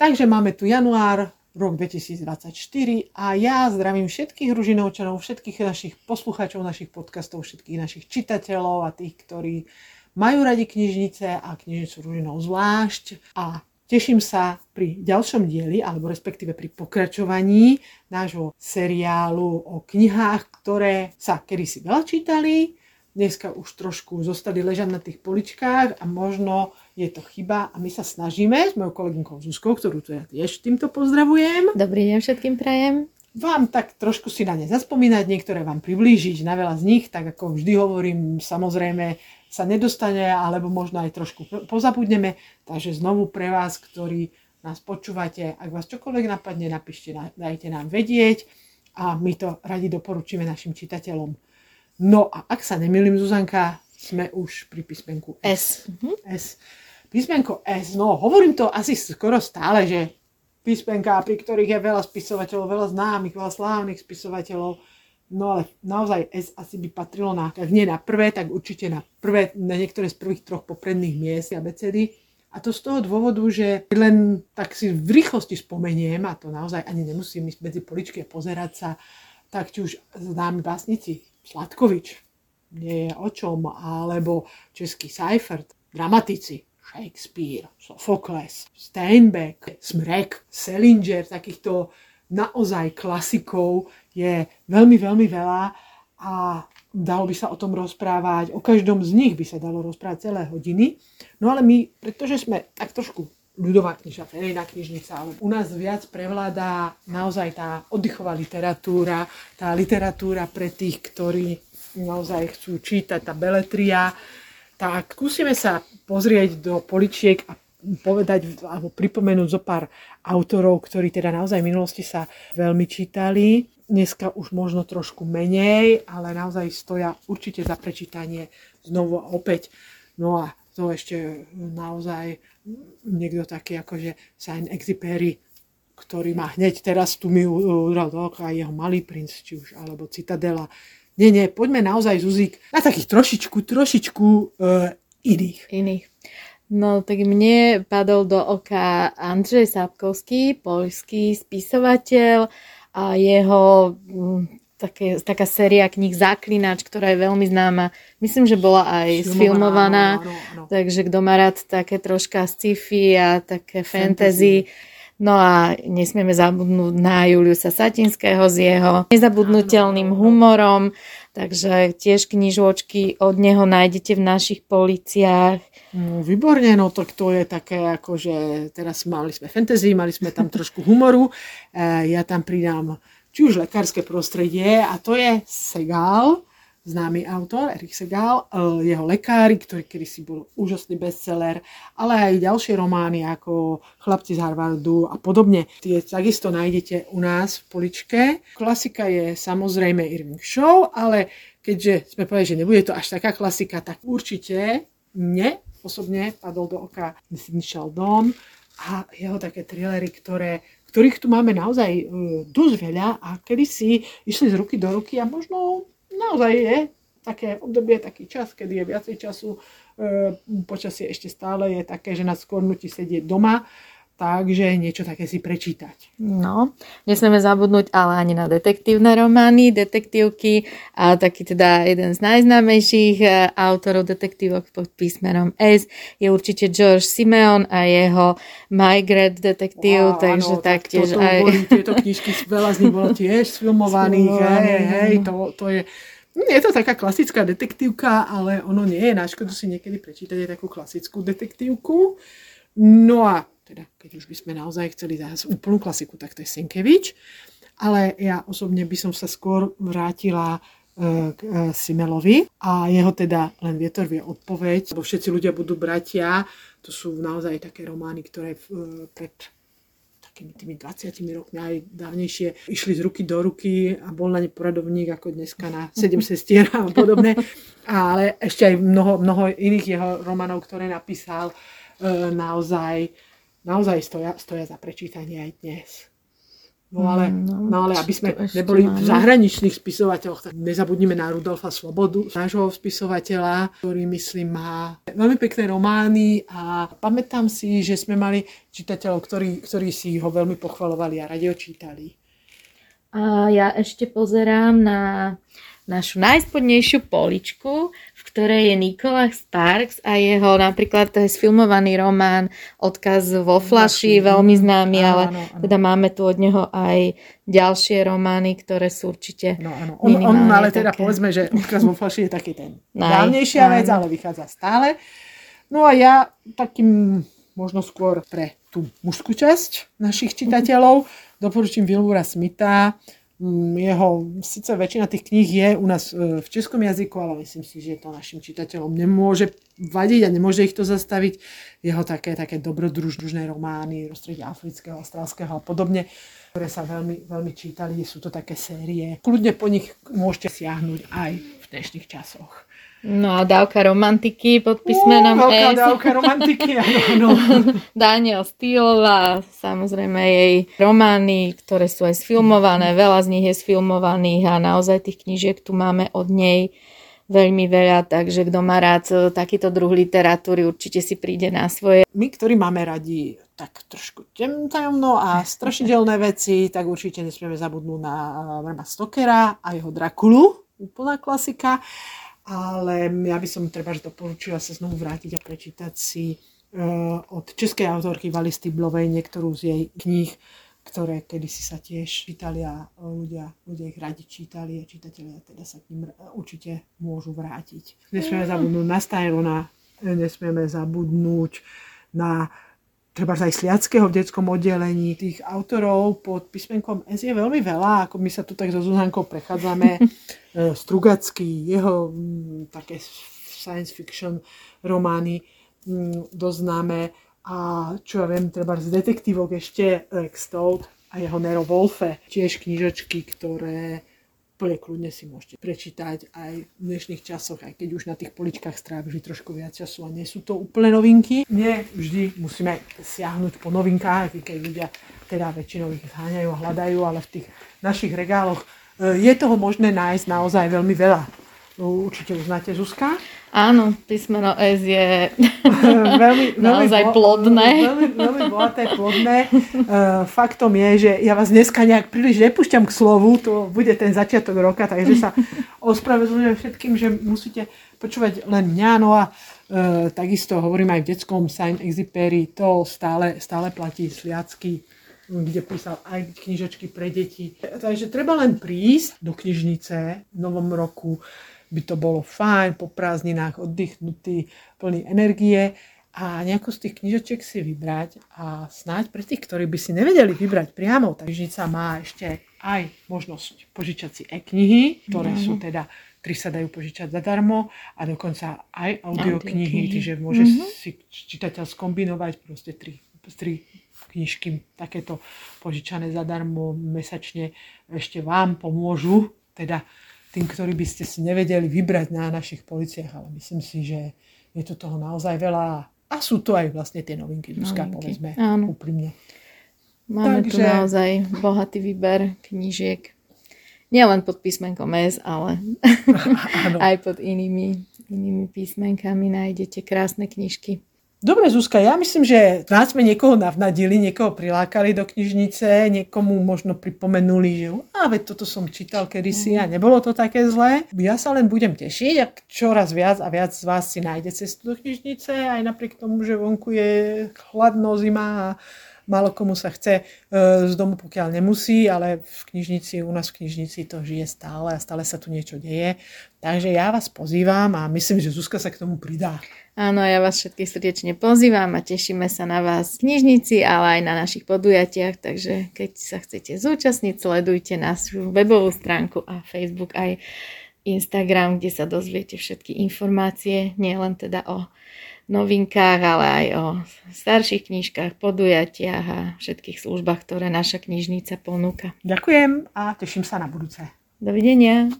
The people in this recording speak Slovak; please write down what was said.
Takže máme tu január, rok 2024 a ja zdravím všetkých Ružinovčanov, všetkých našich poslucháčov našich podcastov, všetkých našich čitateľov a tých, ktorí majú radi knižnice a knižnicu Ružinov zvlášť. A Teším sa pri ďalšom dieli, alebo respektíve pri pokračovaní nášho seriálu o knihách, ktoré sa kedysi veľa čítali, dneska už trošku zostali ležať na tých poličkách a možno je to chyba a my sa snažíme s mojou kolegynkou Zuzkou, ktorú tu ja tiež týmto pozdravujem. Dobrý deň všetkým prajem. Vám tak trošku si na ne zaspomínať, niektoré vám priblížiť, na veľa z nich, tak ako vždy hovorím, samozrejme sa nedostane, alebo možno aj trošku pozabudneme. Takže znovu pre vás, ktorí nás počúvate, ak vás čokoľvek napadne, napíšte, dajte nám vedieť a my to radi doporučíme našim čitateľom. No a ak sa nemýlim, Zuzanka, sme už pri písmenku S. S. Mhm. S. Písmenko S, no hovorím to asi skoro stále, že písmenka, pri ktorých je veľa spisovateľov, veľa známych, veľa slávnych spisovateľov, No ale naozaj S asi by patrilo na, ak nie na prvé, tak určite na prvé, na niektoré z prvých troch popredných miest abecedy. A to z toho dôvodu, že len tak si v rýchlosti spomeniem, a to naozaj ani nemusím ísť medzi poličky a pozerať sa, tak či už známi básnici Sladkovič, nie je o čom, alebo český Seifert, dramatici, Shakespeare, Sophocles, Steinbeck, Smrek, Selinger, takýchto naozaj klasikov je veľmi, veľmi veľa. A dalo by sa o tom rozprávať, o každom z nich by sa dalo rozprávať celé hodiny. No ale my, pretože sme tak trošku ľudová kniža, verejná knižnica, ale u nás viac prevládá naozaj tá oddychová literatúra, tá literatúra pre tých, ktorí naozaj chcú čítať, tá beletria, tak skúsime sa pozrieť do poličiek a povedať alebo pripomenúť zo pár autorov, ktorí teda naozaj v minulosti sa veľmi čítali. Dneska už možno trošku menej, ale naozaj stoja určite za prečítanie znovu a opäť. No a to ešte naozaj niekto taký akože Saint Exupéry, ktorý má hneď teraz tu mi udral do oka jeho malý princ, či už, alebo Citadela. Nie, nie, poďme naozaj, Zuzík, na takých trošičku, trošičku uh, iných. Iných. No tak mne padol do oka Andrzej Sapkovský, poľský spisovateľ a jeho také, taká séria kníh Zaklinač, ktorá je veľmi známa. Myslím, že bola aj Filmovaná, sfilmovaná, no, no, no. takže kto má rád také troška sci-fi a také fantasy, fantasy. No a nesmieme zabudnúť na Juliusa Satinského s jeho nezabudnutelným humorom, takže tiež knižočky od neho nájdete v našich policiách. No, výborne, no tak to je také ako, že teraz mali sme fantasy, mali sme tam trošku humoru, e, ja tam pridám či už lekárske prostredie a to je Segal, známy autor, Erich Segal, e, jeho lekári, ktorý kedysi bol úžasný bestseller, ale aj ďalšie romány ako Chlapci z Harvardu a podobne. Tie takisto nájdete u nás v poličke. Klasika je samozrejme Irving Shaw, ale keďže sme povedali, že nebude to až taká klasika, tak určite mne osobne padol do oka Sidney Sheldon a jeho také thrillery, ktoré ktorých tu máme naozaj e, dosť veľa a kedy si išli z ruky do ruky a možno naozaj je také obdobie, taký čas, kedy je viacej času, e, počasie ešte stále je také, že na skôr nutí sedieť doma takže niečo také si prečítať. No, nesmieme zabudnúť ale ani na detektívne romány, detektívky a taký teda jeden z najznámejších e, autorov detektívok pod písmenom S je určite George Simeon a jeho My Great detektív, wow, takže áno, taktiež tak aj... Boli, tieto knižky, veľa z nich bolo tiež sfilmovaných, hej, hej, to, to je... Je to taká klasická detektívka, ale ono nie je na škodu si niekedy prečítať aj takú klasickú detektívku. No a teda keď už by sme naozaj chceli zase úplnú klasiku, tak to je Sienkiewicz. Ale ja osobne by som sa skôr vrátila e, k e, Simelovi a jeho teda len vietor vie odpoveď, lebo všetci ľudia budú bratia. To sú naozaj také romány, ktoré e, pred takými tými 20 rokmi aj dávnejšie išli z ruky do ruky a bol na ne poradovník ako dneska na 7 sestier a podobne. Ale ešte aj mnoho, mnoho iných jeho románov, ktoré napísal, naozaj naozaj stoja, stoja za prečítanie aj dnes. No ale, Mm, no ale čo aby sme neboli v zahraničných spisovateľoch, tak nezabudnime na Rudolfa Slobodu, nášho spisovateľa, ktorý myslím má veľmi pekné romány a pamätám si, že sme mali čitateľov, ktorí, ktorí si ho veľmi pochvalovali a radi ho čítali. A ja ešte pozerám na našu najspodnejšiu poličku, ktorej je Nicholas Sparks a jeho napríklad to je sfilmovaný román Odkaz vo flaši, Flaši, veľmi mm, známy, áno, ale áno, áno. teda máme tu od neho aj ďalšie romány, ktoré sú určite No áno, on, on ale teda také. povedzme, že odkaz vo flaši je taký ten dávnejšia vec, ale vychádza stále. No a ja takým možno skôr pre tú mužskú časť našich čitateľov doporučím Wilbura Smitha. Mm, Jeho, síce väčšina tých kníh je u nás e, v českom jazyku, ale myslím si, že to našim čitateľom nemôže vadiť a nemôže ich to zastaviť. Jeho také, také dobrodružné romány, rozstredie afrického, austrálskeho a podobne, ktoré sa veľmi, veľmi čítali. Sú to také série. Kľudne po nich môžete siahnuť aj v dnešných časoch. No a dávka romantiky pod písmenom veľká S. dávka romantiky, áno. Daniel Steelová, samozrejme jej romány, ktoré sú aj sfilmované, veľa z nich je sfilmovaných a naozaj tých knížiek tu máme od nej veľmi veľa, takže kto má rád e, takýto druh literatúry, určite si príde na svoje. My, ktorí máme radi tak trošku temno a strašidelné veci, tak určite nesmieme zabudnúť na Brama Stokera a jeho Drakulu, úplná klasika. Ale ja by som treba že doporučila sa znovu vrátiť a prečítať si uh, od českej autorky Valisty Blovej niektorú z jej kníh, ktoré kedysi sa tiež čítali a ľudia, ľudia ich radi čítali a čitatelia teda sa k ním určite môžu vrátiť. Nesmieme zabudnúť na Styrona, nesmieme zabudnúť na treba aj sliackého v detskom oddelení. Tých autorov pod písmenkom S je veľmi veľa, ako my sa tu tak so Zuzankou prechádzame. E, Strugacký, jeho mm, také science fiction romány mm, dosť známe. A čo ja viem, treba z detektívok ešte Rex Toad a jeho Nero Wolfe. Tiež knižočky, ktoré úplne kľudne si môžete prečítať aj v dnešných časoch, aj keď už na tých poličkách strávili trošku viac času a nie sú to úplne novinky. Nie vždy musíme siahnuť po novinkách, keď ľudia teda väčšinou ich zháňajú a hľadajú, ale v tých našich regáloch e, je toho možné nájsť naozaj veľmi veľa. Určite uznáte Zuzka. Áno, písmeno S je veľmi, veľmi Naozaj bo- plodné. Veľmi, veľmi bohaté, plodné. Uh, faktom je, že ja vás dneska nejak príliš nepúšťam k slovu, to bude ten začiatok roka, takže sa ospravedlňujem všetkým, že musíte počúvať len mňa. No a uh, takisto hovorím aj v detskom Saint Exupery, to stále, stále platí sliacky kde písal aj knižočky pre deti. Takže treba len prísť do knižnice v novom roku, by to bolo fajn, po prázdninách oddychnutý, plný energie. A nejako z tých knižočiek si vybrať a snáď pre tých, ktorí by si nevedeli vybrať priamo, tak knižnica má ešte aj možnosť požičať si e-knihy, ktoré sú teda tri sa dajú požičať zadarmo a dokonca aj audioknihy, Audioknihy. čiže môže si čitateľ skombinovať proste tri, tri knižky takéto požičané zadarmo mesačne ešte vám pomôžu, teda tým, ktorí by ste si nevedeli vybrať na našich policiach, ale myslím si, že je to toho naozaj veľa a sú to aj vlastne tie novinky, Novinky, povedzme áno. úprimne. Máme tu Takže- naozaj bohatý výber knížiek. Nielen pod písmenkom S, ale aj pod inými, inými písmenkami nájdete krásne knižky. Dobre, Zuzka, ja myslím, že nás sme niekoho navnadili, niekoho prilákali do knižnice, niekomu možno pripomenuli, že a veď toto som čítal kedysi a nebolo to také zlé. Ja sa len budem tešiť, ak čoraz viac a viac z vás si nájde cestu do knižnice, aj napriek tomu, že vonku je chladno, zima a málo komu sa chce e, z domu, pokiaľ nemusí, ale v knižnici, u nás v knižnici to žije stále a stále sa tu niečo deje. Takže ja vás pozývam a myslím, že Zuzka sa k tomu pridá. Áno, ja vás všetkých srdečne pozývam a tešíme sa na vás v knižnici, ale aj na našich podujatiach, takže keď sa chcete zúčastniť, sledujte našu webovú stránku a Facebook aj Instagram, kde sa dozviete všetky informácie, nielen teda o novinkách, ale aj o starších knižkách, podujatiach a všetkých službách, ktoré naša knižnica ponúka. Ďakujem a teším sa na budúce. Dovidenia.